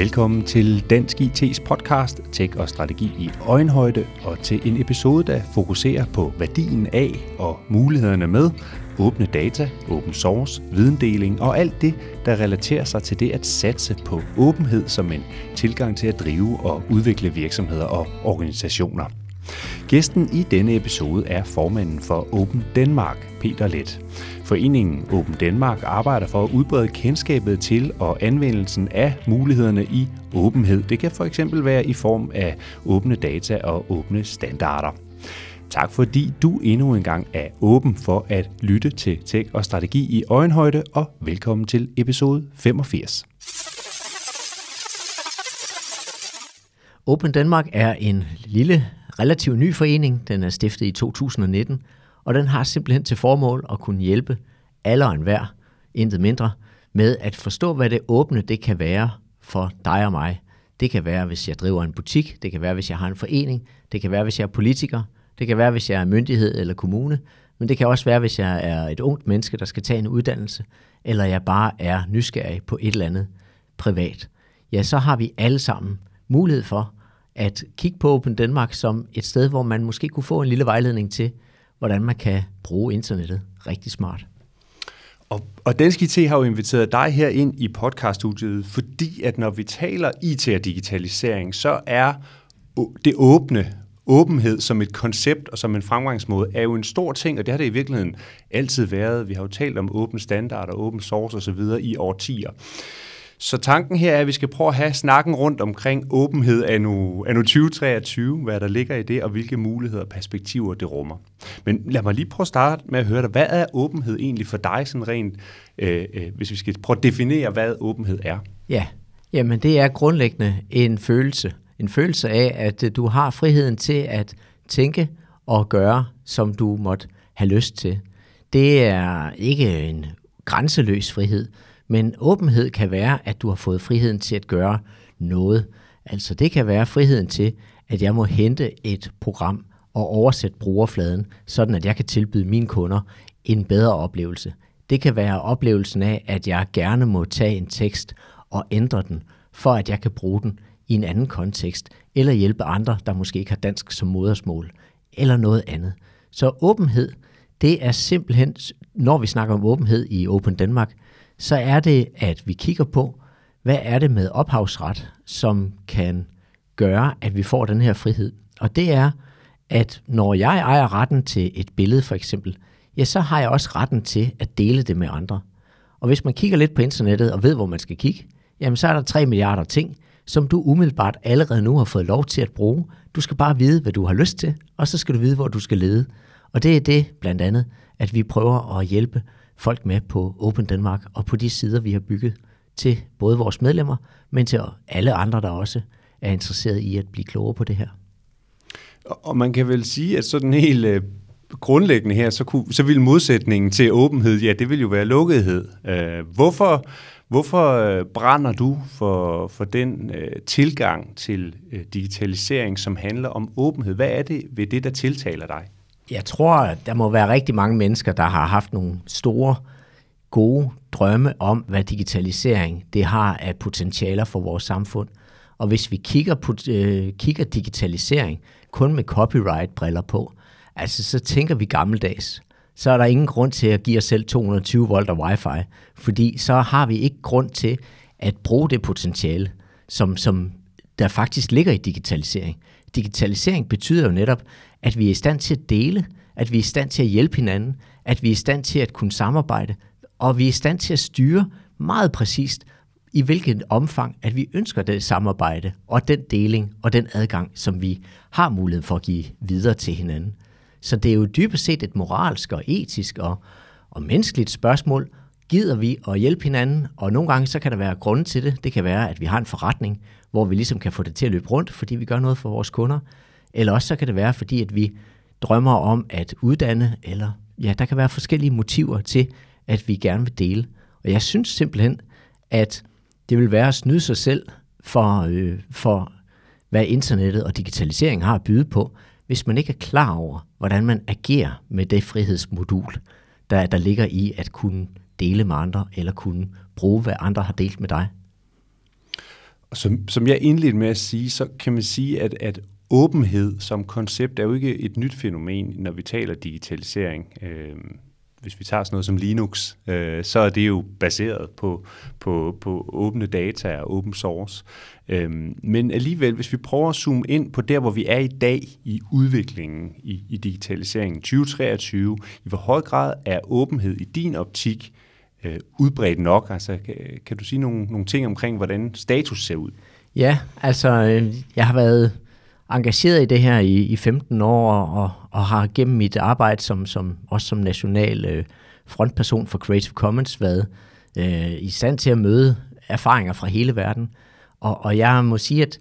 Velkommen til Dansk IT's podcast Tech og Strategi i Øjenhøjde og til en episode, der fokuserer på værdien af og mulighederne med åbne data, open source, videndeling og alt det, der relaterer sig til det at satse på åbenhed som en tilgang til at drive og udvikle virksomheder og organisationer. Gæsten i denne episode er formanden for Open Denmark, Peter Let. Foreningen Open Danmark arbejder for at udbrede kendskabet til og anvendelsen af mulighederne i åbenhed. Det kan for eksempel være i form af åbne data og åbne standarder. Tak fordi du endnu en gang er åben for at lytte til Tech og Strategi i Øjenhøjde, og velkommen til episode 85. Open Danmark er en lille, relativt ny forening. Den er stiftet i 2019, og den har simpelthen til formål at kunne hjælpe alle og enhver, intet mindre, med at forstå, hvad det åbne det kan være for dig og mig. Det kan være, hvis jeg driver en butik, det kan være, hvis jeg har en forening, det kan være, hvis jeg er politiker, det kan være, hvis jeg er myndighed eller kommune, men det kan også være, hvis jeg er et ungt menneske, der skal tage en uddannelse, eller jeg bare er nysgerrig på et eller andet privat. Ja, så har vi alle sammen mulighed for at kigge på Open Danmark som et sted, hvor man måske kunne få en lille vejledning til, hvordan man kan bruge internettet rigtig smart. Og, og Dansk IT har jo inviteret dig her ind i podcaststudiet, fordi at når vi taler IT og digitalisering, så er det åbne, åbenhed som et koncept og som en fremgangsmåde, er jo en stor ting, og det har det i virkeligheden altid været. Vi har jo talt om åben standard og åben source osv. i årtier. Så tanken her er, at vi skal prøve at have snakken rundt omkring åbenhed af nu, 2023, hvad der ligger i det, og hvilke muligheder og perspektiver det rummer. Men lad mig lige prøve at starte med at høre dig. Hvad er åbenhed egentlig for dig, sådan rent, øh, øh, hvis vi skal prøve at definere, hvad åbenhed er? Ja, jamen det er grundlæggende en følelse. En følelse af, at øh, du har friheden til at tænke og gøre, som du måtte have lyst til. Det er ikke en grænseløs frihed, men åbenhed kan være, at du har fået friheden til at gøre noget. Altså det kan være friheden til, at jeg må hente et program og oversætte brugerfladen, sådan at jeg kan tilbyde mine kunder en bedre oplevelse. Det kan være oplevelsen af, at jeg gerne må tage en tekst og ændre den, for at jeg kan bruge den i en anden kontekst, eller hjælpe andre, der måske ikke har dansk som modersmål, eller noget andet. Så åbenhed, det er simpelthen, når vi snakker om åbenhed i Open Danmark, så er det, at vi kigger på, hvad er det med ophavsret, som kan gøre, at vi får den her frihed. Og det er, at når jeg ejer retten til et billede for eksempel, ja, så har jeg også retten til at dele det med andre. Og hvis man kigger lidt på internettet og ved, hvor man skal kigge, jamen så er der 3 milliarder ting, som du umiddelbart allerede nu har fået lov til at bruge. Du skal bare vide, hvad du har lyst til, og så skal du vide, hvor du skal lede. Og det er det blandt andet, at vi prøver at hjælpe folk med på Open Danmark og på de sider, vi har bygget til både vores medlemmer, men til alle andre, der også er interesseret i at blive klogere på det her. Og man kan vel sige, at sådan helt øh, grundlæggende her, så, kunne, så vil modsætningen til åbenhed, ja, det vil jo være lukkethed. Øh, hvorfor, hvorfor øh, brænder du for, for den øh, tilgang til øh, digitalisering, som handler om åbenhed? Hvad er det ved det, der tiltaler dig? Jeg tror, at der må være rigtig mange mennesker, der har haft nogle store, gode drømme om, hvad digitalisering det har af potentialer for vores samfund. Og hvis vi kigger, på, øh, kigger digitalisering kun med copyright-briller på, altså så tænker vi gammeldags. Så er der ingen grund til at give os selv 220 volt og wifi, fordi så har vi ikke grund til at bruge det potentiale, som, som der faktisk ligger i digitalisering. Digitalisering betyder jo netop, at vi er i stand til at dele, at vi er i stand til at hjælpe hinanden, at vi er i stand til at kunne samarbejde, og vi er i stand til at styre meget præcist, i hvilket omfang, at vi ønsker det samarbejde og den deling og den adgang, som vi har mulighed for at give videre til hinanden. Så det er jo dybest set et moralsk og etisk og, og menneskeligt spørgsmål. Gider vi at hjælpe hinanden? Og nogle gange så kan der være grund til det. Det kan være, at vi har en forretning, hvor vi ligesom kan få det til at løbe rundt, fordi vi gør noget for vores kunder eller også så kan det være, fordi at vi drømmer om at uddanne, eller ja, der kan være forskellige motiver til, at vi gerne vil dele. Og jeg synes simpelthen, at det vil være at snyde sig selv for, øh, for hvad internettet og digitalisering har at byde på, hvis man ikke er klar over, hvordan man agerer med det frihedsmodul, der, der ligger i at kunne dele med andre, eller kunne bruge, hvad andre har delt med dig. Som, som jeg indledte med at sige, så kan man sige, at, at åbenhed som koncept er jo ikke et nyt fænomen, når vi taler digitalisering. Øh, hvis vi tager sådan noget som Linux, øh, så er det jo baseret på, på, på åbne data og open source. Øhm, men alligevel, hvis vi prøver at zoome ind på der, hvor vi er i dag i udviklingen i, i digitaliseringen 2023, i hvor høj grad er åbenhed i din optik øh, udbredt nok? Altså, kan, kan du sige nogle, nogle ting omkring, hvordan status ser ud? Ja, altså, øh, jeg har været engageret i det her i, i 15 år, og, og har gennem mit arbejde som, som også som national øh, frontperson for Creative Commons været øh, i stand til at møde erfaringer fra hele verden. Og, og jeg må sige, at,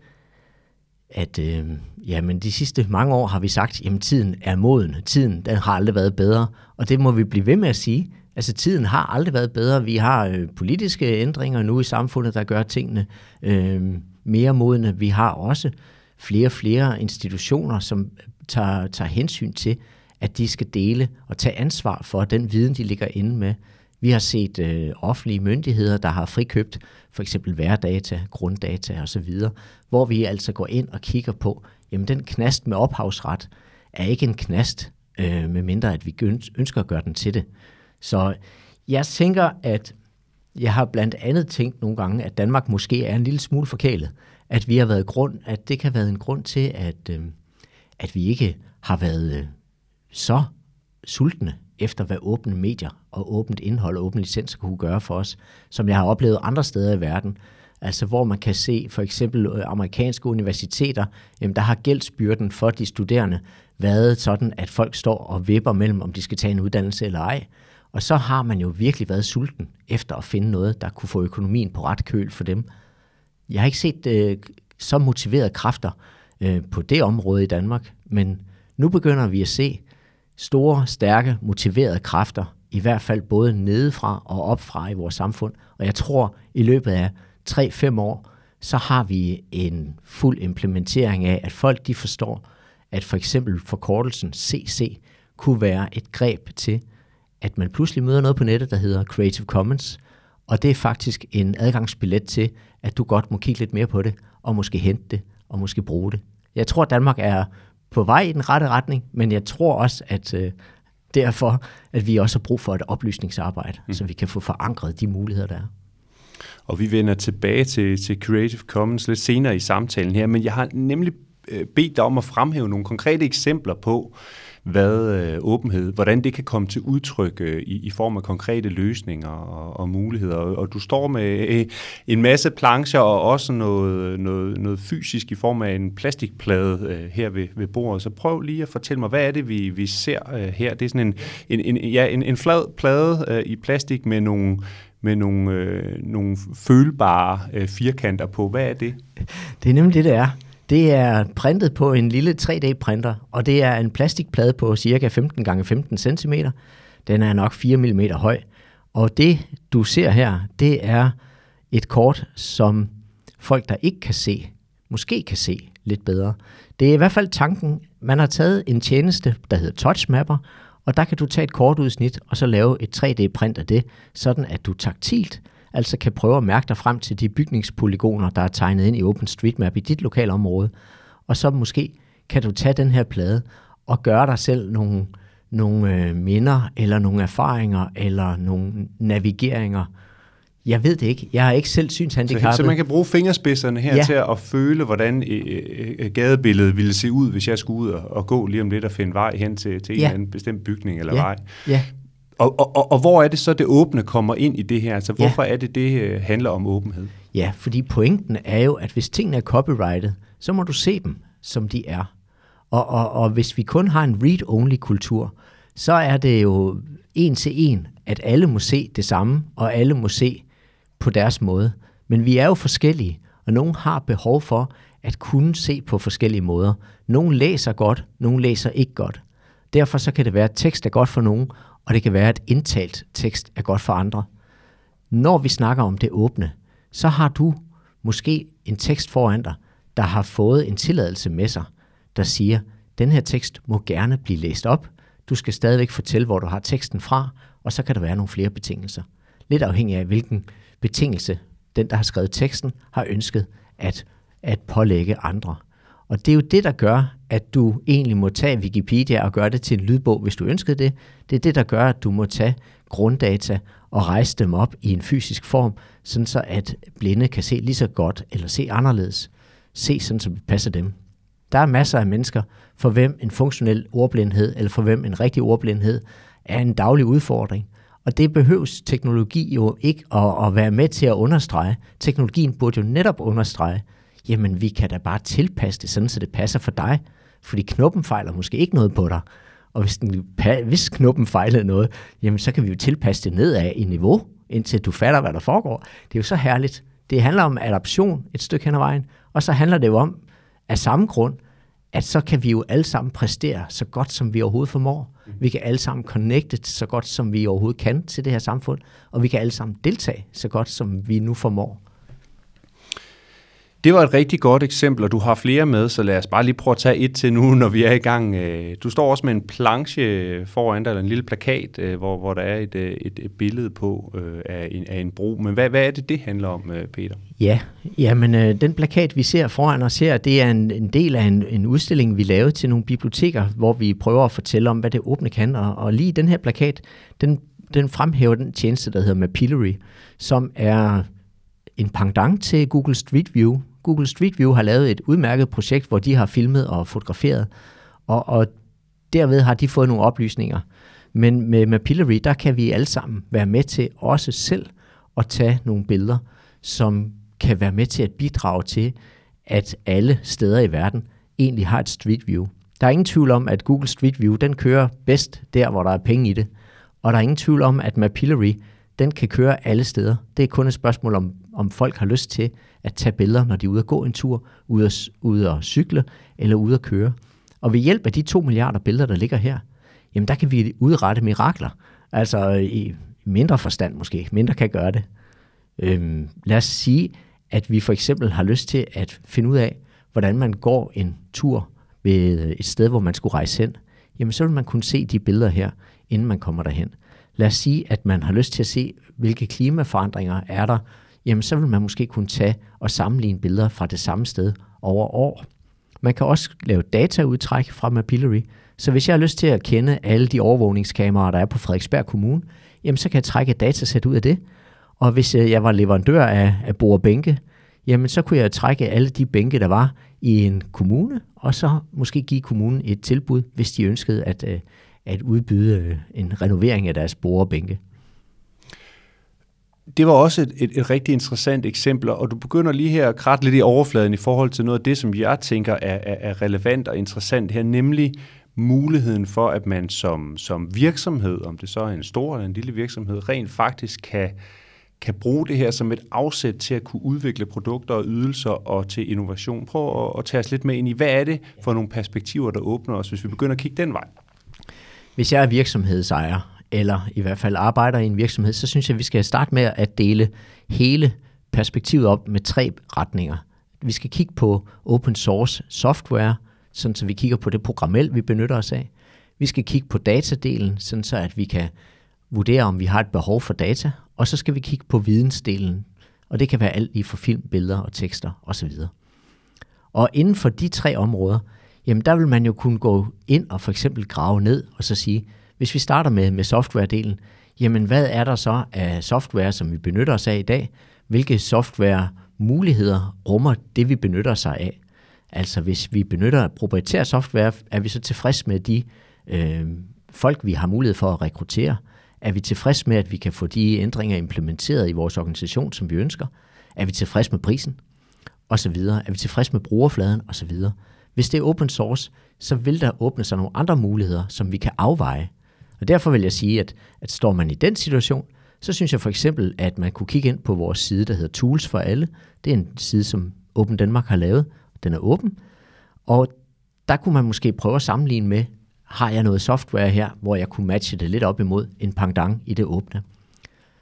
at øh, jamen, de sidste mange år har vi sagt, at tiden er moden. Tiden den har aldrig været bedre, og det må vi blive ved med at sige. Altså tiden har aldrig været bedre. Vi har øh, politiske ændringer nu i samfundet, der gør tingene øh, mere modne. Vi har også flere og flere institutioner, som øh, tager, tager hensyn til, at de skal dele og tage ansvar for den viden, de ligger inde med. Vi har set øh, offentlige myndigheder, der har frikøbt for eksempel værdata, grunddata osv., hvor vi altså går ind og kigger på, jamen den knast med ophavsret er ikke en knast, øh, medmindre at vi ønsker at gøre den til det. Så jeg tænker, at jeg har blandt andet tænkt nogle gange, at Danmark måske er en lille smule forkælet. At vi har været grund, at det kan have været en grund til, at, øh, at vi ikke har været øh, så sultne efter, hvad åbne medier og åbent indhold og åbne licenser kunne gøre for os, som jeg har oplevet andre steder i verden. Altså hvor man kan se for eksempel øh, amerikanske universiteter, jamen der har gældsbyrden for de studerende været sådan, at folk står og vipper mellem, om de skal tage en uddannelse eller ej. Og så har man jo virkelig været sulten efter at finde noget, der kunne få økonomien på ret køl for dem. Jeg har ikke set øh, så motiverede kræfter øh, på det område i Danmark, men nu begynder vi at se store, stærke, motiverede kræfter, i hvert fald både nedefra og opfra i vores samfund. Og jeg tror, i løbet af 3-5 år, så har vi en fuld implementering af, at folk de forstår, at for eksempel forkortelsen CC kunne være et greb til, at man pludselig møder noget på nettet, der hedder Creative Commons, og det er faktisk en adgangsbillet til, at du godt må kigge lidt mere på det, og måske hente det, og måske bruge det. Jeg tror, at Danmark er på vej i den rette retning, men jeg tror også, at øh, derfor, at vi også har brug for et oplysningsarbejde, mm. så vi kan få forankret de muligheder, der er. Og vi vender tilbage til, til Creative Commons lidt senere i samtalen her, men jeg har nemlig øh, bedt dig om at fremhæve nogle konkrete eksempler på, hvad øh, åbenhed, hvordan det kan komme til udtryk øh, i, i form af konkrete løsninger og, og muligheder. Og, og du står med øh, en masse plancher og også noget, noget, noget fysisk i form af en plastikplade øh, her ved, ved bordet. Så prøv lige at fortælle mig, hvad er det, vi, vi ser øh, her? Det er sådan en, en, en, ja, en, en flad plade øh, i plastik med nogle med nogle, øh, nogle følbare øh, firkanter på. Hvad er det? Det er nemlig det, det er. Det er printet på en lille 3D-printer, og det er en plastikplade på cirka 15 x 15 cm. Den er nok 4 mm høj. Og det, du ser her, det er et kort, som folk, der ikke kan se, måske kan se lidt bedre. Det er i hvert fald tanken, man har taget en tjeneste, der hedder Touchmapper, og der kan du tage et kortudsnit og så lave et 3D-print af det, sådan at du taktilt altså kan prøve at mærke dig frem til de bygningspolygoner, der er tegnet ind i OpenStreetMap i dit lokale område. Og så måske kan du tage den her plade og gøre dig selv nogle, nogle øh, minder, eller nogle erfaringer, eller nogle navigeringer. Jeg ved det ikke. Jeg har ikke selv synshandicappet. Så, så man kan bruge fingerspidserne her ja. til at føle, hvordan øh, øh, gadebilledet ville se ud, hvis jeg skulle ud og, og gå lige om lidt og finde vej hen til, til ja. en eller anden bestemt bygning eller ja. vej. Ja, og, og, og, og hvor er det så, det åbne kommer ind i det her? Altså, hvorfor ja. er det, det øh, handler om åbenhed? Ja, fordi pointen er jo, at hvis tingene er copyrighted, så må du se dem, som de er. Og, og, og hvis vi kun har en read-only kultur, så er det jo en til en, at alle må se det samme, og alle må se på deres måde. Men vi er jo forskellige, og nogen har behov for, at kunne se på forskellige måder. Nogle læser godt, nogle læser ikke godt. Derfor så kan det være, at tekst er godt for nogen, og det kan være, at indtalt tekst er godt for andre. Når vi snakker om det åbne, så har du måske en tekst foran dig, der har fået en tilladelse med sig, der siger, den her tekst må gerne blive læst op. Du skal stadigvæk fortælle, hvor du har teksten fra, og så kan der være nogle flere betingelser. Lidt afhængig af, hvilken betingelse den, der har skrevet teksten, har ønsket at, at pålægge andre. Og det er jo det, der gør, at du egentlig må tage Wikipedia og gøre det til en lydbog, hvis du ønskede det. Det er det, der gør, at du må tage grunddata og rejse dem op i en fysisk form, sådan så at blinde kan se lige så godt eller se anderledes. Se sådan, som det passer dem. Der er masser af mennesker, for hvem en funktionel ordblindhed, eller for hvem en rigtig ordblindhed, er en daglig udfordring. Og det behøves teknologi jo ikke at, at være med til at understrege. Teknologien burde jo netop understrege, jamen vi kan da bare tilpasse det sådan, så det passer for dig. Fordi knoppen fejler måske ikke noget på dig. Og hvis, den, hvis knoppen fejlede noget, jamen så kan vi jo tilpasse det nedad i niveau, indtil du fatter, hvad der foregår. Det er jo så herligt. Det handler om adoption et stykke hen ad vejen, og så handler det jo om, af samme grund, at så kan vi jo alle sammen præstere så godt, som vi overhovedet formår. Vi kan alle sammen connecte så godt, som vi overhovedet kan til det her samfund, og vi kan alle sammen deltage så godt, som vi nu formår. Det var et rigtig godt eksempel, og du har flere med, så lad os bare lige prøve at tage et til nu, når vi er i gang. Øh, du står også med en planche foran dig, eller en lille plakat, øh, hvor, hvor der er et, øh, et, et billede på af, en, af en bro. Men hvad, hvad er det, det handler om, Peter? Ja, jamen den plakat, vi ser foran os her, det er en, en del af en, en udstilling, vi lavede til nogle biblioteker, hvor vi prøver at fortælle om, hvad det åbne kan. Og, og lige den her plakat, den, den fremhæver den tjeneste, der hedder Mapillary, som er en pendant til Google Street View, Google Street View har lavet et udmærket projekt, hvor de har filmet og fotograferet, og, og derved har de fået nogle oplysninger. Men med Mapillary, der kan vi alle sammen være med til også selv at tage nogle billeder, som kan være med til at bidrage til, at alle steder i verden egentlig har et Street View. Der er ingen tvivl om, at Google Street View, den kører bedst der, hvor der er penge i det. Og der er ingen tvivl om, at Mapillary, den kan køre alle steder. Det er kun et spørgsmål om, om folk har lyst til at tage billeder, når de er ude at gå en tur, ude at, ude at cykle eller ude at køre. Og ved hjælp af de to milliarder billeder, der ligger her, jamen der kan vi udrette mirakler. Altså øh, i mindre forstand måske. Mindre kan gøre det. Øhm, lad os sige, at vi for eksempel har lyst til at finde ud af, hvordan man går en tur ved et sted, hvor man skulle rejse hen. Jamen så vil man kunne se de billeder her, inden man kommer derhen. Lad os sige, at man har lyst til at se, hvilke klimaforandringer er der jamen så vil man måske kunne tage og sammenligne billeder fra det samme sted over år. Man kan også lave dataudtræk fra Mapillary, så hvis jeg har lyst til at kende alle de overvågningskameraer, der er på Frederiksberg Kommune, jamen så kan jeg trække et datasæt ud af det. Og hvis øh, jeg var leverandør af, af bordbænke, jamen så kunne jeg trække alle de bænke, der var i en kommune, og så måske give kommunen et tilbud, hvis de ønskede at, øh, at udbyde øh, en renovering af deres bordbænke det var også et, et, et rigtig interessant eksempel, og du begynder lige her at kratte lidt i overfladen i forhold til noget af det, som jeg tænker er, er, er relevant og interessant her, nemlig muligheden for, at man som, som virksomhed, om det så er en stor eller en lille virksomhed, rent faktisk kan, kan bruge det her som et afsæt til at kunne udvikle produkter og ydelser og til innovation. Prøv at, at tage os lidt med ind i, hvad er det for nogle perspektiver, der åbner os, hvis vi begynder at kigge den vej? Hvis jeg er virksomhedsejer, eller i hvert fald arbejder i en virksomhed, så synes jeg, at vi skal starte med at dele hele perspektivet op med tre retninger. Vi skal kigge på open source software, sådan så vi kigger på det programmel, vi benytter os af. Vi skal kigge på datadelen, sådan så at vi kan vurdere, om vi har et behov for data. Og så skal vi kigge på vidensdelen, og det kan være alt lige fra film, billeder og tekster osv. Og inden for de tre områder, jamen der vil man jo kunne gå ind og for eksempel grave ned og så sige, hvis vi starter med, med softwaredelen, jamen hvad er der så af software, som vi benytter os af i dag? Hvilke software-muligheder rummer det, vi benytter os af? Altså hvis vi benytter proprietær software, er vi så tilfreds med de øh, folk, vi har mulighed for at rekruttere? Er vi tilfreds med, at vi kan få de ændringer implementeret i vores organisation, som vi ønsker? Er vi tilfreds med prisen? Og så videre. Er vi tilfreds med brugerfladen? Og så videre. Hvis det er open source, så vil der åbne sig nogle andre muligheder, som vi kan afveje. Og derfor vil jeg sige, at, at står man i den situation, så synes jeg for eksempel, at man kunne kigge ind på vores side, der hedder Tools for alle. Det er en side, som Open Danmark har lavet. Den er åben, og der kunne man måske prøve at sammenligne med, har jeg noget software her, hvor jeg kunne matche det lidt op imod en pangdang i det åbne.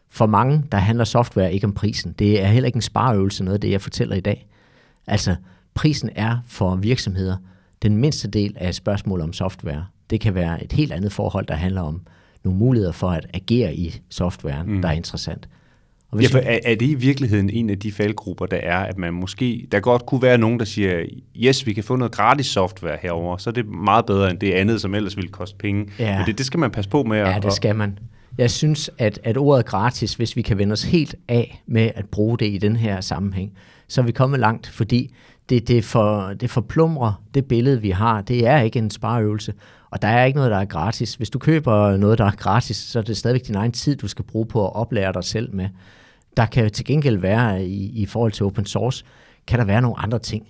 For mange, der handler software ikke om prisen. Det er heller ikke en spareøvelse, noget af det, jeg fortæller i dag. Altså, prisen er for virksomheder den mindste del af et spørgsmål om software. Det kan være et helt andet forhold, der handler om nogle muligheder for at agere i softwaren, mm. der er interessant. Og hvis ja, for er, er det i virkeligheden en af de faldgrupper, der er, at man måske, der godt kunne være nogen, der siger, yes, vi kan få noget gratis software herover, så er det meget bedre end det andet, som ellers ville koste penge. Ja. Men det, det skal man passe på med. At, ja, det skal man. Jeg synes, at, at ordet gratis, hvis vi kan vende os helt af med at bruge det i den her sammenhæng, så er vi kommet langt, fordi det, det, for, det forplumrer det billede, vi har. Det er ikke en spareøvelse, og der er ikke noget, der er gratis. Hvis du køber noget, der er gratis, så er det stadigvæk din egen tid, du skal bruge på at oplære dig selv med. Der kan til gengæld være, i, i forhold til open source, kan der være nogle andre ting.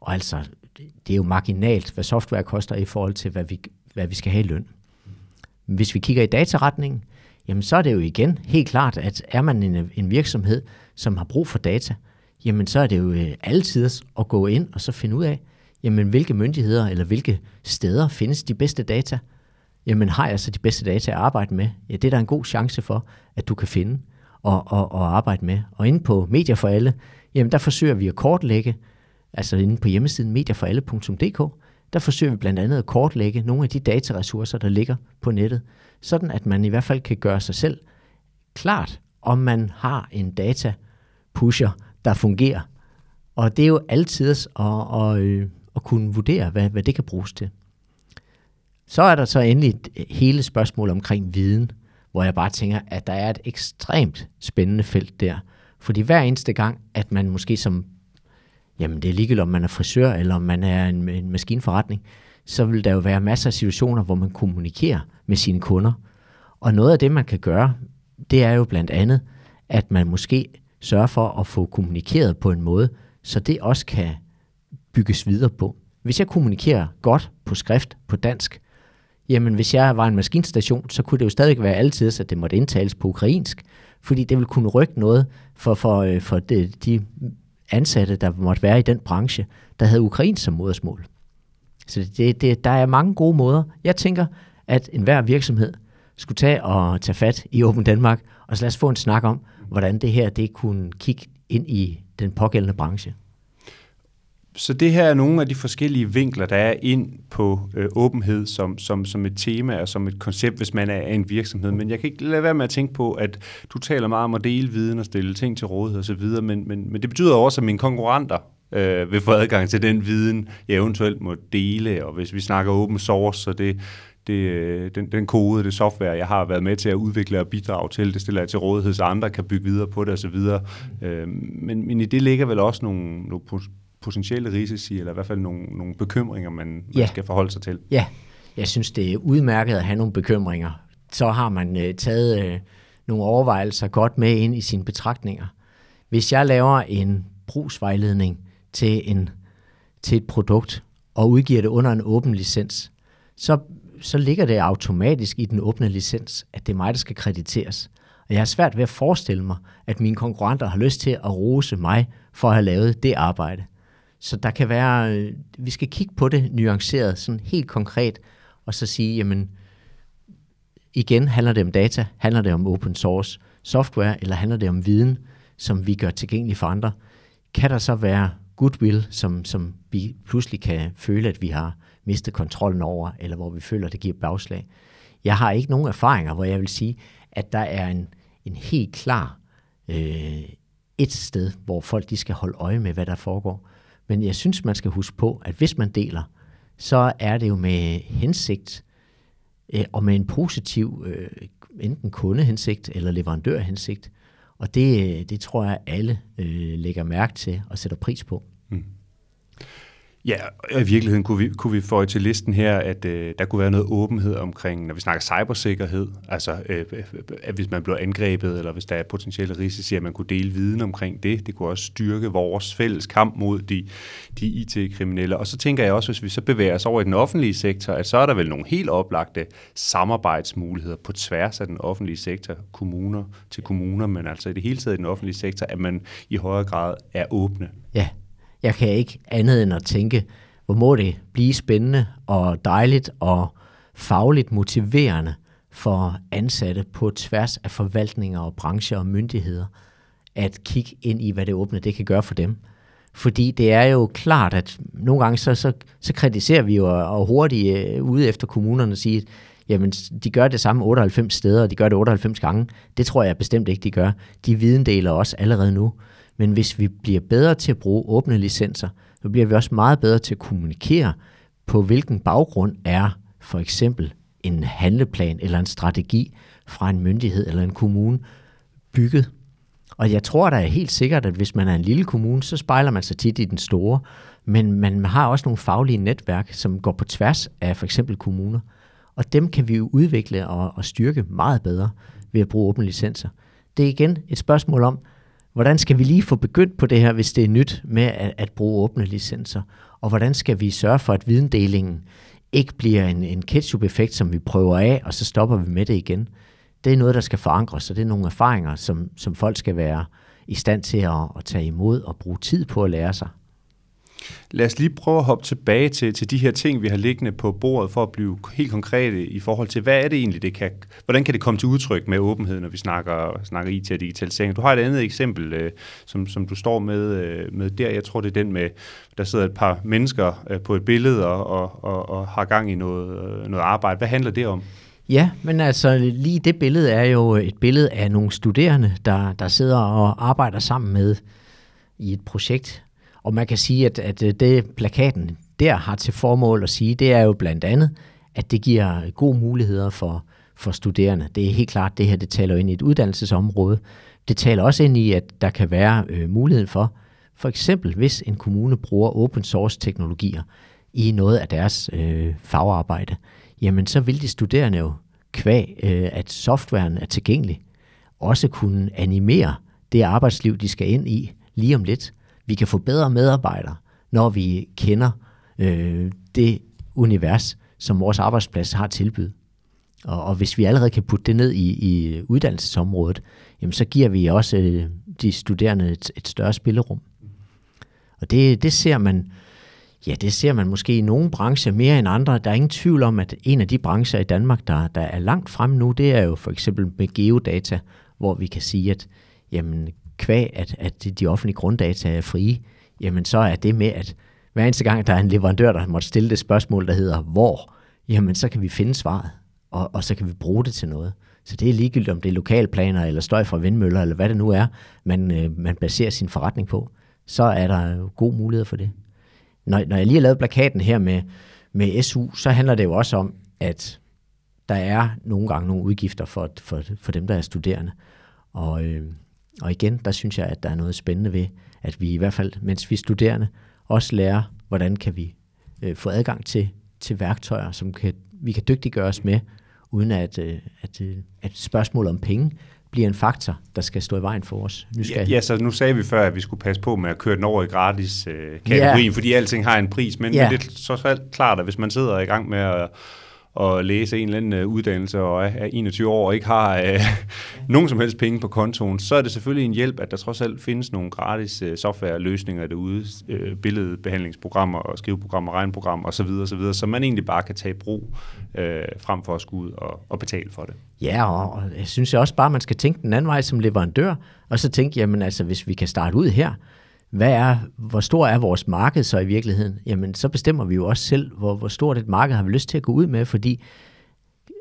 Og altså, det er jo marginalt, hvad software koster i forhold til, hvad vi, hvad vi skal have i løn. Hvis vi kigger i dataretningen, jamen så er det jo igen helt klart, at er man en, en virksomhed, som har brug for data, jamen så er det jo øh, altid at gå ind og så finde ud af, jamen hvilke myndigheder eller hvilke steder findes de bedste data? Jamen har jeg så de bedste data at arbejde med? Ja, det er der en god chance for, at du kan finde og, og, og arbejde med. Og inde på Medier for Alle, jamen der forsøger vi at kortlægge, altså inde på hjemmesiden medierforalle.dk, der forsøger vi blandt andet at kortlægge nogle af de dataressourcer, der ligger på nettet, sådan at man i hvert fald kan gøre sig selv klart, om man har en data pusher, der fungerer. Og det er jo altid at, at, at, øh, at kunne vurdere, hvad, hvad det kan bruges til. Så er der så endelig øh, hele spørgsmålet omkring viden, hvor jeg bare tænker, at der er et ekstremt spændende felt der. Fordi hver eneste gang, at man måske som, jamen det er ligegyldigt om man er frisør, eller om man er en, en maskinforretning, så vil der jo være masser af situationer, hvor man kommunikerer med sine kunder. Og noget af det, man kan gøre, det er jo blandt andet, at man måske sørger for at få kommunikeret på en måde, så det også kan bygges videre på. Hvis jeg kommunikerer godt på skrift på dansk, jamen hvis jeg var en maskinstation, så kunne det jo stadig være altid, at det måtte indtales på ukrainsk, fordi det ville kunne rykke noget for, for, øh, for de, de ansatte, der måtte være i den branche, der havde ukrainsk som modersmål. Så det, det, der er mange gode måder. Jeg tænker, at enhver virksomhed skulle tage og tage fat i Åben Danmark, og så lad os få en snak om, hvordan det her det kunne kigge ind i den pågældende branche. Så det her er nogle af de forskellige vinkler, der er ind på øh, åbenhed som, som, som et tema og som et koncept, hvis man er en virksomhed. Men jeg kan ikke lade være med at tænke på, at du taler meget om at dele viden og stille ting til rådighed osv., men, men, men det betyder også, at mine konkurrenter øh, vil få adgang til den viden, jeg eventuelt må dele. Og hvis vi snakker open source, så det, det, øh, den, den kode, det software, jeg har været med til at udvikle og bidrage til, det stiller jeg til rådighed, så andre kan bygge videre på det osv. Mm. Øh, men, men i det ligger vel også nogle, nogle potentielle risici, eller i hvert fald nogle, nogle bekymringer, man, ja. man skal forholde sig til. Ja, jeg synes, det er udmærket at have nogle bekymringer. Så har man øh, taget øh, nogle overvejelser godt med ind i sine betragtninger. Hvis jeg laver en brugsvejledning til, en, til et produkt, og udgiver det under en åben licens, så, så ligger det automatisk i den åbne licens, at det er mig, der skal krediteres. Og jeg har svært ved at forestille mig, at mine konkurrenter har lyst til at rose mig for at have lavet det arbejde. Så der kan være, øh, vi skal kigge på det nuanceret, sådan helt konkret, og så sige, jamen, igen handler det om data, handler det om open source software, eller handler det om viden, som vi gør tilgængelig for andre. Kan der så være goodwill, som, som vi pludselig kan føle, at vi har mistet kontrollen over, eller hvor vi føler, at det giver bagslag. Jeg har ikke nogen erfaringer, hvor jeg vil sige, at der er en, en helt klar øh, et sted, hvor folk de skal holde øje med, hvad der foregår. Men jeg synes, man skal huske på, at hvis man deler, så er det jo med hensigt, øh, og med en positiv øh, enten kundehensigt eller leverandørhensigt. Og det, øh, det tror jeg, alle øh, lægger mærke til og sætter pris på. Mm. Ja, i virkeligheden kunne vi, kunne vi få til listen her, at øh, der kunne være noget åbenhed omkring, når vi snakker cybersikkerhed, altså øh, øh, øh at hvis man bliver angrebet, eller hvis der er potentielle risici, at man kunne dele viden omkring det. Det kunne også styrke vores fælles kamp mod de, de IT-kriminelle. Og så tænker jeg også, hvis vi så bevæger os over i den offentlige sektor, at så er der vel nogle helt oplagte samarbejdsmuligheder på tværs af den offentlige sektor, kommuner til kommuner, men altså i det hele taget i den offentlige sektor, at man i højere grad er åbne. Ja, jeg kan ikke andet end at tænke, hvor må det blive spændende og dejligt og fagligt motiverende for ansatte på tværs af forvaltninger og brancher og myndigheder at kigge ind i, hvad det åbne det kan gøre for dem. Fordi det er jo klart, at nogle gange så, så, så kritiserer vi jo og hurtigt øh, ude efter kommunerne og siger, jamen de gør det samme 98 steder, og de gør det 98 gange. Det tror jeg bestemt ikke, de gør. De videndeler også allerede nu. Men hvis vi bliver bedre til at bruge åbne licenser, så bliver vi også meget bedre til at kommunikere på, hvilken baggrund er for eksempel en handleplan eller en strategi fra en myndighed eller en kommune bygget. Og jeg tror da helt sikkert, at hvis man er en lille kommune, så spejler man sig tit i den store. Men man har også nogle faglige netværk, som går på tværs af for eksempel kommuner. Og dem kan vi jo udvikle og, og styrke meget bedre ved at bruge åbne licenser. Det er igen et spørgsmål om, hvordan skal vi lige få begyndt på det her, hvis det er nyt med at, at bruge åbne licenser? Og hvordan skal vi sørge for, at videndelingen ikke bliver en, en ketchup-effekt, som vi prøver af, og så stopper vi med det igen? Det er noget, der skal forankres, og det er nogle erfaringer, som, som folk skal være i stand til at, at tage imod og bruge tid på at lære sig. Lad os lige prøve at hoppe tilbage til, til de her ting, vi har liggende på bordet, for at blive helt konkrete i forhold til, hvad er det egentlig, det kan, hvordan kan det komme til udtryk med åbenhed, når vi snakker, snakker IT og digitalisering? Du har et andet eksempel, øh, som, som du står med, øh, med der. Jeg tror, det er den med, der sidder et par mennesker øh, på et billede og, og, og, og har gang i noget, øh, noget arbejde. Hvad handler det om? Ja, men altså lige det billede er jo et billede af nogle studerende, der, der sidder og arbejder sammen med i et projekt, og man kan sige, at, at øh, det plakaten der har til formål at sige, det er jo blandt andet, at det giver gode muligheder for, for studerende. Det er helt klart, det her det taler ind i et uddannelsesområde. Det taler også ind i, at der kan være øh, muligheden for, for eksempel hvis en kommune bruger open source teknologier i noget af deres øh, fagarbejde, jamen så vil de studerende jo kvæg, øh, at softwaren er tilgængelig, også kunne animere det arbejdsliv, de skal ind i lige om lidt. Vi kan få bedre medarbejdere, når vi kender øh, det univers, som vores arbejdsplads har tilbydet. Og, og hvis vi allerede kan putte det ned i, i uddannelsesområdet, jamen så giver vi også øh, de studerende et, et større spillerum. Og det, det ser man, ja, det ser man måske i nogle brancher mere end andre. Der er ingen tvivl om, at en af de brancher i Danmark, der, der er langt frem nu, det er jo for eksempel med geodata, hvor vi kan sige, at jamen, kvæg, at, at de offentlige grunddata er frie, jamen så er det med, at hver eneste gang, der er en leverandør, der måtte stille det spørgsmål, der hedder hvor, jamen så kan vi finde svaret, og, og så kan vi bruge det til noget. Så det er ligegyldigt, om det er lokalplaner, eller støj fra vindmøller, eller hvad det nu er, man, øh, man baserer sin forretning på, så er der god mulighed for det. Når, når jeg lige har lavet plakaten her med, med SU, så handler det jo også om, at der er nogle gange nogle udgifter for, for, for dem, der er studerende. Og, øh, og igen, der synes jeg, at der er noget spændende ved, at vi i hvert fald, mens vi er studerende, også lærer, hvordan kan vi øh, få adgang til, til værktøjer, som kan, vi kan dygtiggøre os med, uden at, øh, at, øh, at spørgsmål om penge bliver en faktor, der skal stå i vejen for os. Nu skal ja, ja, så nu sagde vi før, at vi skulle passe på med at køre den over i gratis øh, kategorien, ja. fordi alting har en pris, men, ja. det er så klart, at hvis man sidder i gang med at at læse en eller anden øh, uddannelse og er 21 år og ikke har øh, nogen som helst penge på kontoen, så er det selvfølgelig en hjælp, at der trods alt findes nogle gratis øh, softwareløsninger derude, øh, billedbehandlingsprogrammer og skriveprogrammer, regnprogrammer osv., osv., som man egentlig bare kan tage i brug øh, frem for at skulle ud og, og betale for det. Ja, og jeg synes også bare, at man skal tænke den anden vej som leverandør, og så tænke, jamen altså, hvis vi kan starte ud her, hvad er, hvor stor er vores marked så i virkeligheden? Jamen, så bestemmer vi jo også selv, hvor, hvor stort et marked har vi lyst til at gå ud med, fordi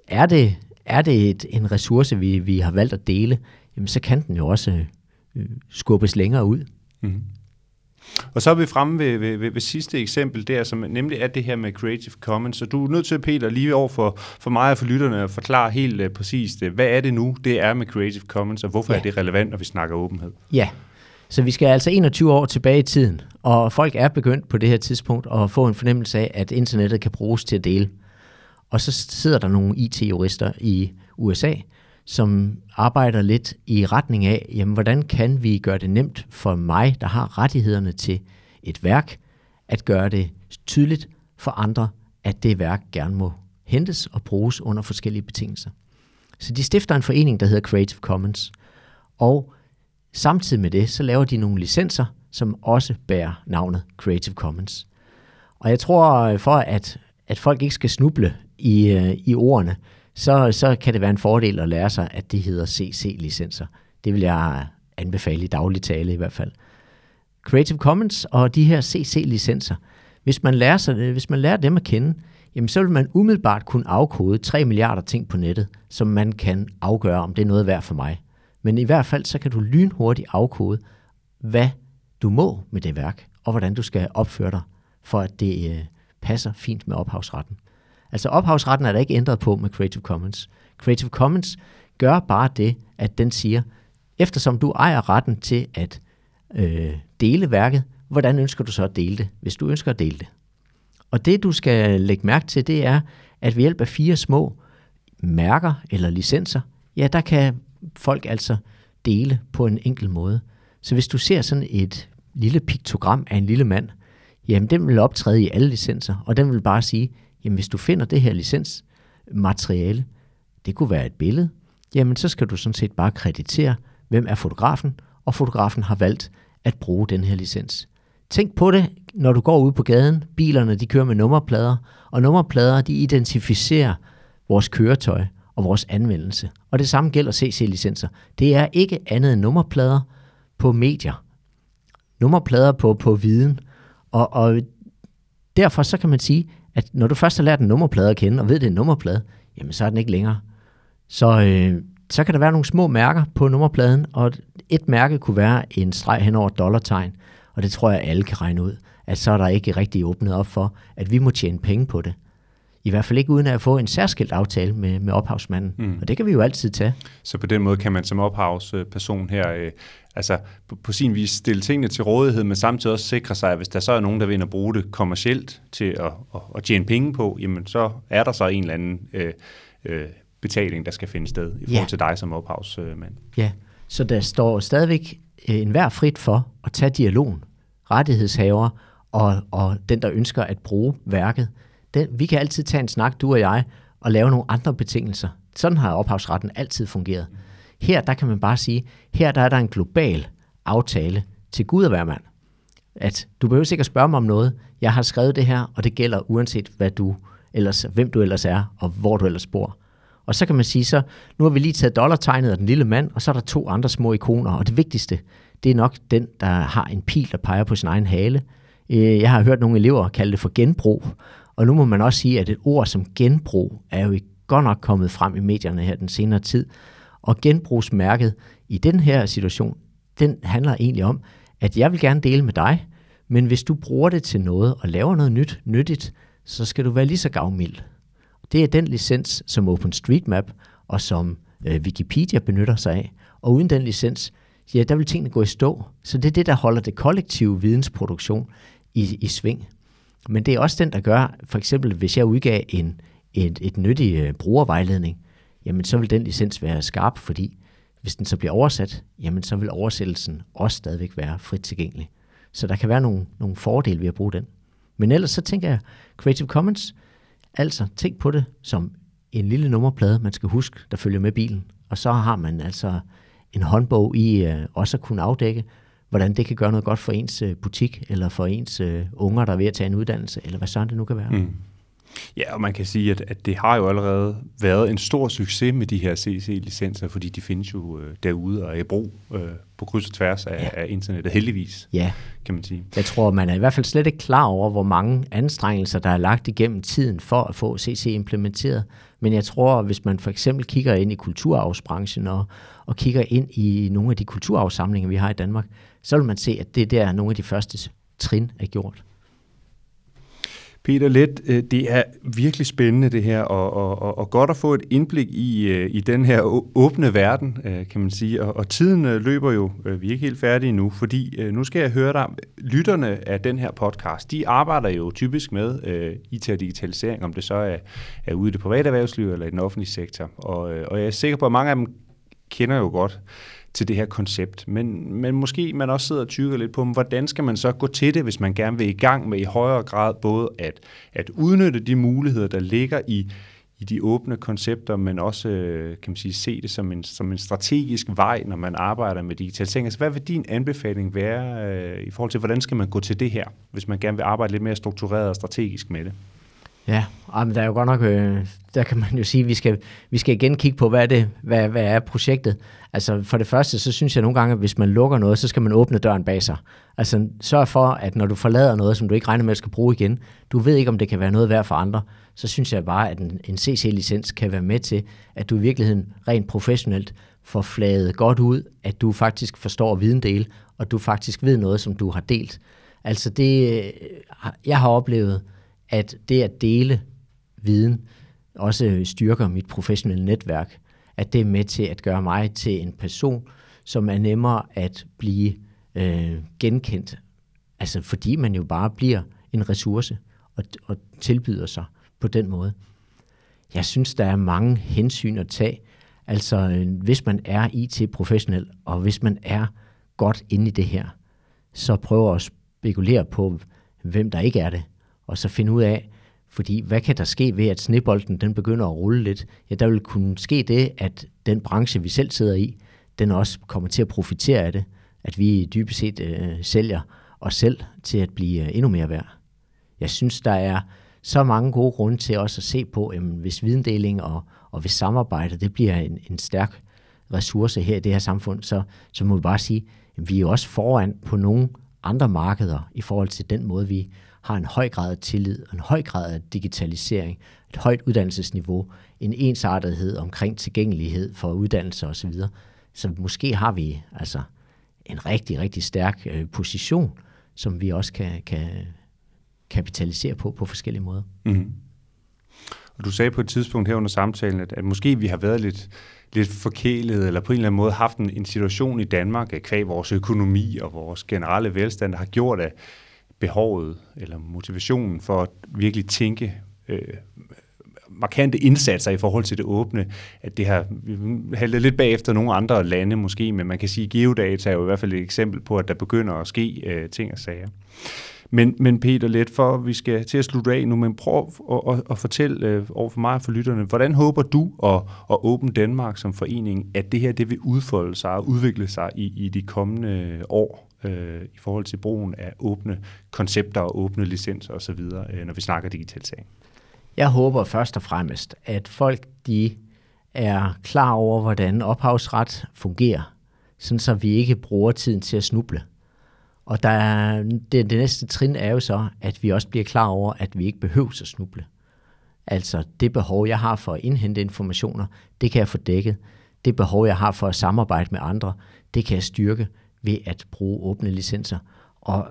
er det, er det et, en ressource, vi, vi har valgt at dele, jamen, så kan den jo også øh, skubbes længere ud. Mm. Og så er vi fremme ved, ved, ved, ved sidste eksempel der, som nemlig er det her med Creative Commons. Så du er nødt til, Peter, lige over for, for mig og for lytterne at forklare helt uh, præcist, uh, hvad er det nu, det er med Creative Commons, og hvorfor ja. er det relevant, når vi snakker åbenhed? Ja, så vi skal altså 21 år tilbage i tiden, og folk er begyndt på det her tidspunkt at få en fornemmelse af, at internettet kan bruges til at dele. Og så sidder der nogle IT-jurister i USA, som arbejder lidt i retning af, jamen, hvordan kan vi gøre det nemt for mig, der har rettighederne til et værk, at gøre det tydeligt for andre, at det værk gerne må hentes og bruges under forskellige betingelser. Så de stifter en forening, der hedder Creative Commons, og Samtidig med det, så laver de nogle licenser, som også bærer navnet Creative Commons. Og jeg tror, øh, for at, at folk ikke skal snuble i, øh, i ordene, så, så kan det være en fordel at lære sig, at det hedder CC-licenser. Det vil jeg øh, anbefale i daglig tale i hvert fald. Creative Commons og de her CC-licenser, hvis man, lærer sig, hvis man lærer dem at kende, jamen så vil man umiddelbart kunne afkode 3 milliarder ting på nettet, som man kan afgøre, om det er noget værd for mig. Men i hvert fald, så kan du lynhurtigt afkode, hvad du må med det værk, og hvordan du skal opføre dig, for at det øh, passer fint med ophavsretten. Altså ophavsretten er der ikke ændret på med Creative Commons. Creative Commons gør bare det, at den siger, eftersom du ejer retten til at øh, dele værket, hvordan ønsker du så at dele det, hvis du ønsker at dele det? Og det du skal lægge mærke til, det er, at ved hjælp af fire små mærker eller licenser, ja, der kan folk altså dele på en enkel måde. Så hvis du ser sådan et lille piktogram af en lille mand, jamen den vil optræde i alle licenser, og den vil bare sige, jamen hvis du finder det her licensmateriale, det kunne være et billede, jamen så skal du sådan set bare kreditere, hvem er fotografen, og fotografen har valgt at bruge den her licens. Tænk på det, når du går ud på gaden. Bilerne de kører med nummerplader, og nummerplader de identificerer vores køretøj og vores anvendelse. Og det samme gælder CC-licenser. Det er ikke andet end nummerplader på medier. Nummerplader på, på viden. Og, og derfor så kan man sige, at når du først har lært en nummerplade at kende, og ved, det er en nummerplade, jamen så er den ikke længere. Så, øh, så kan der være nogle små mærker på nummerpladen, og et mærke kunne være en streg hen over et dollartegn, og det tror jeg, alle kan regne ud, at så er der ikke rigtig åbnet op for, at vi må tjene penge på det. I hvert fald ikke uden at få en særskilt aftale med, med ophavsmanden. Mm. Og det kan vi jo altid tage. Så på den måde kan man som ophavsperson her øh, altså på, på sin vis stille tingene til rådighed, men samtidig også sikre sig, at hvis der så er nogen, der vil ind og bruge det kommercielt til at, at, at tjene penge på, jamen så er der så en eller anden øh, øh, betaling, der skal finde sted i forhold ja. til dig som ophavsmand. Ja, så der står stadigvæk øh, enhver frit for at tage dialogen, rettighedshaver og, og den, der ønsker at bruge værket. Den, vi kan altid tage en snak, du og jeg, og lave nogle andre betingelser. Sådan har ophavsretten altid fungeret. Her der kan man bare sige, her der er der en global aftale til Gud at være mand. At du behøver sikkert spørge mig om noget. Jeg har skrevet det her, og det gælder uanset hvad du ellers, hvem du ellers er, og hvor du ellers bor. Og så kan man sige så, nu har vi lige taget dollartegnet af den lille mand, og så er der to andre små ikoner, og det vigtigste, det er nok den, der har en pil, der peger på sin egen hale. Øh, jeg har hørt nogle elever kalde det for genbrug, og nu må man også sige, at et ord som genbrug er jo godt nok kommet frem i medierne her den senere tid. Og genbrugsmærket i den her situation, den handler egentlig om, at jeg vil gerne dele med dig, men hvis du bruger det til noget og laver noget nyt, nyttigt, så skal du være lige så gavmild. Det er den licens, som OpenStreetMap og som øh, Wikipedia benytter sig af. Og uden den licens, ja, der vil tingene gå i stå. Så det er det, der holder det kollektive vidensproduktion i, i sving. Men det er også den, der gør, for eksempel hvis jeg udgav en, et, et nyttig øh, brugervejledning, jamen så vil den licens være skarp, fordi hvis den så bliver oversat, jamen så vil oversættelsen også stadigvæk være frit tilgængelig. Så der kan være nogle, nogle fordele ved at bruge den. Men ellers så tænker jeg, Creative Commons, altså tænk på det som en lille nummerplade, man skal huske, der følger med bilen. Og så har man altså en håndbog i øh, også at kunne afdække, hvordan det kan gøre noget godt for ens øh, butik, eller for ens øh, unger, der er ved at tage en uddannelse, eller hvad sådan det nu kan være. Mm. Ja, og man kan sige, at, at det har jo allerede været en stor succes med de her CC-licenser, fordi de findes jo øh, derude og er i brug øh, på kryds og tværs af, ja. af internettet, heldigvis, ja. kan man sige. Jeg tror, man er i hvert fald slet ikke klar over, hvor mange anstrengelser, der er lagt igennem tiden for at få CC implementeret. Men jeg tror, hvis man for eksempel kigger ind i kulturarvsbranchen og, og kigger ind i nogle af de kulturarvssamlinger, vi har i Danmark, så vil man se, at det der er nogle af de første trin er gjort. Peter Let, øh, det er virkelig spændende det her, og, og, og godt at få et indblik i, øh, i den her åbne verden, øh, kan man sige. Og, og tiden løber jo, vi er ikke helt færdige nu, fordi nu skal jeg høre dig, lytterne af den her podcast, de arbejder jo typisk med IT og digitalisering, om det så er, er ude i det private erhvervsliv eller i den offentlige sektor. Og, og jeg er sikker på, at mange af dem kender jo godt til det her koncept. Men, men måske man også sidder og tykker lidt på, hvordan skal man så gå til det, hvis man gerne vil i gang med i højere grad både at, at udnytte de muligheder, der ligger i, i de åbne koncepter, men også øh, kan man sige, se det som en, som en strategisk vej, når man arbejder med digitalisering. Altså, hvad vil din anbefaling være øh, i forhold til, hvordan skal man gå til det her, hvis man gerne vil arbejde lidt mere struktureret og strategisk med det? Ja, men der er jo godt nok, øh, der kan man jo sige, at vi skal, vi skal igen kigge på, hvad er, det, hvad, hvad er projektet. Altså for det første, så synes jeg nogle gange, at hvis man lukker noget, så skal man åbne døren bag sig. Altså sørg for, at når du forlader noget, som du ikke regner med at skal bruge igen, du ved ikke, om det kan være noget værd for andre, så synes jeg bare, at en, en CC-licens kan være med til, at du i virkeligheden rent professionelt får flaget godt ud, at du faktisk forstår videndel, og du faktisk ved noget, som du har delt. Altså det, øh, jeg har oplevet, at det at dele viden også styrker mit professionelle netværk, at det er med til at gøre mig til en person, som er nemmere at blive øh, genkendt, altså fordi man jo bare bliver en ressource og, og tilbyder sig på den måde. Jeg synes, der er mange hensyn at tage. Altså, hvis man er IT-professionel, og hvis man er godt inde i det her, så prøv at spekulere på, hvem der ikke er det og så finde ud af, fordi hvad kan der ske ved, at snebolden den begynder at rulle lidt? Ja, der vil kunne ske det, at den branche, vi selv sidder i, den også kommer til at profitere af det. At vi dybest set øh, sælger os selv til at blive øh, endnu mere værd. Jeg synes, der er så mange gode grunde til også at se på, jamen, hvis videndeling og, og hvis samarbejde, det bliver en, en stærk ressource her i det her samfund, så, så må vi bare sige, at vi er også foran på nogle andre markeder i forhold til den måde, vi har en høj grad af tillid, en høj grad af digitalisering, et højt uddannelsesniveau, en ensartethed omkring tilgængelighed for uddannelse osv. Så måske har vi altså en rigtig, rigtig stærk øh, position, som vi også kan, kan kapitalisere på på forskellige måder. Mm. Og du sagde på et tidspunkt her under samtalen, at, at måske vi har været lidt, lidt forkælet, eller på en eller anden måde haft en, en situation i Danmark, kvæg vores økonomi og vores generelle velstand, der har gjort, at behovet eller motivationen for at virkelig tænke øh, markante indsatser i forhold til det åbne, at det har haltet lidt bagefter nogle andre lande måske, men man kan sige, at geodata er jo i hvert fald et eksempel på, at der begynder at ske øh, ting og sager. Men, men Peter, lidt for, vi skal til at slutte af nu, men prøv at, at, at fortælle øh, over for mig og for lytterne, hvordan håber du og, og Danmark som forening, at det her det vil udfolde sig og udvikle sig i, i de kommende år? Øh, i forhold til brugen af åbne koncepter og åbne licenser osv., øh, når vi snakker digitalisering? Jeg håber først og fremmest, at folk de er klar over, hvordan ophavsret fungerer, sådan så vi ikke bruger tiden til at snuble. Og der er, det, det næste trin er jo så, at vi også bliver klar over, at vi ikke behøver at snuble. Altså det behov, jeg har for at indhente informationer, det kan jeg få dækket. Det behov, jeg har for at samarbejde med andre, det kan jeg styrke ved at bruge åbne licenser. Og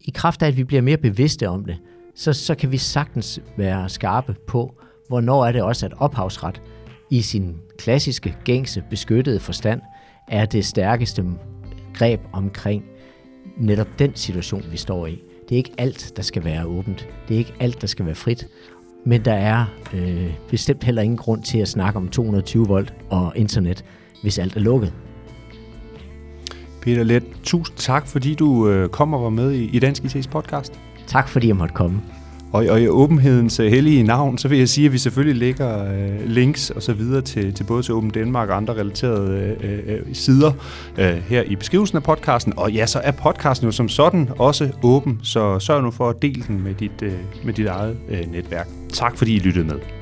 i kraft af, at vi bliver mere bevidste om det, så, så kan vi sagtens være skarpe på, hvornår er det også, at ophavsret i sin klassiske, gængse, beskyttede forstand er det stærkeste greb omkring netop den situation, vi står i. Det er ikke alt, der skal være åbent. Det er ikke alt, der skal være frit. Men der er øh, bestemt heller ingen grund til at snakke om 220 volt og internet, hvis alt er lukket. Peter Let, tusind tak, fordi du øh, kom og var med i, i Dansk IT's podcast. Tak, fordi jeg måtte komme. Og, og i åbenhedens uh, hellige navn, så vil jeg sige, at vi selvfølgelig lægger uh, links og så videre til, til både til Åben Danmark og andre relaterede uh, uh, sider uh, her i beskrivelsen af podcasten. Og ja, så er podcasten jo som sådan også åben, så sørg nu for at dele den med dit, uh, med dit eget uh, netværk. Tak fordi I lyttede med.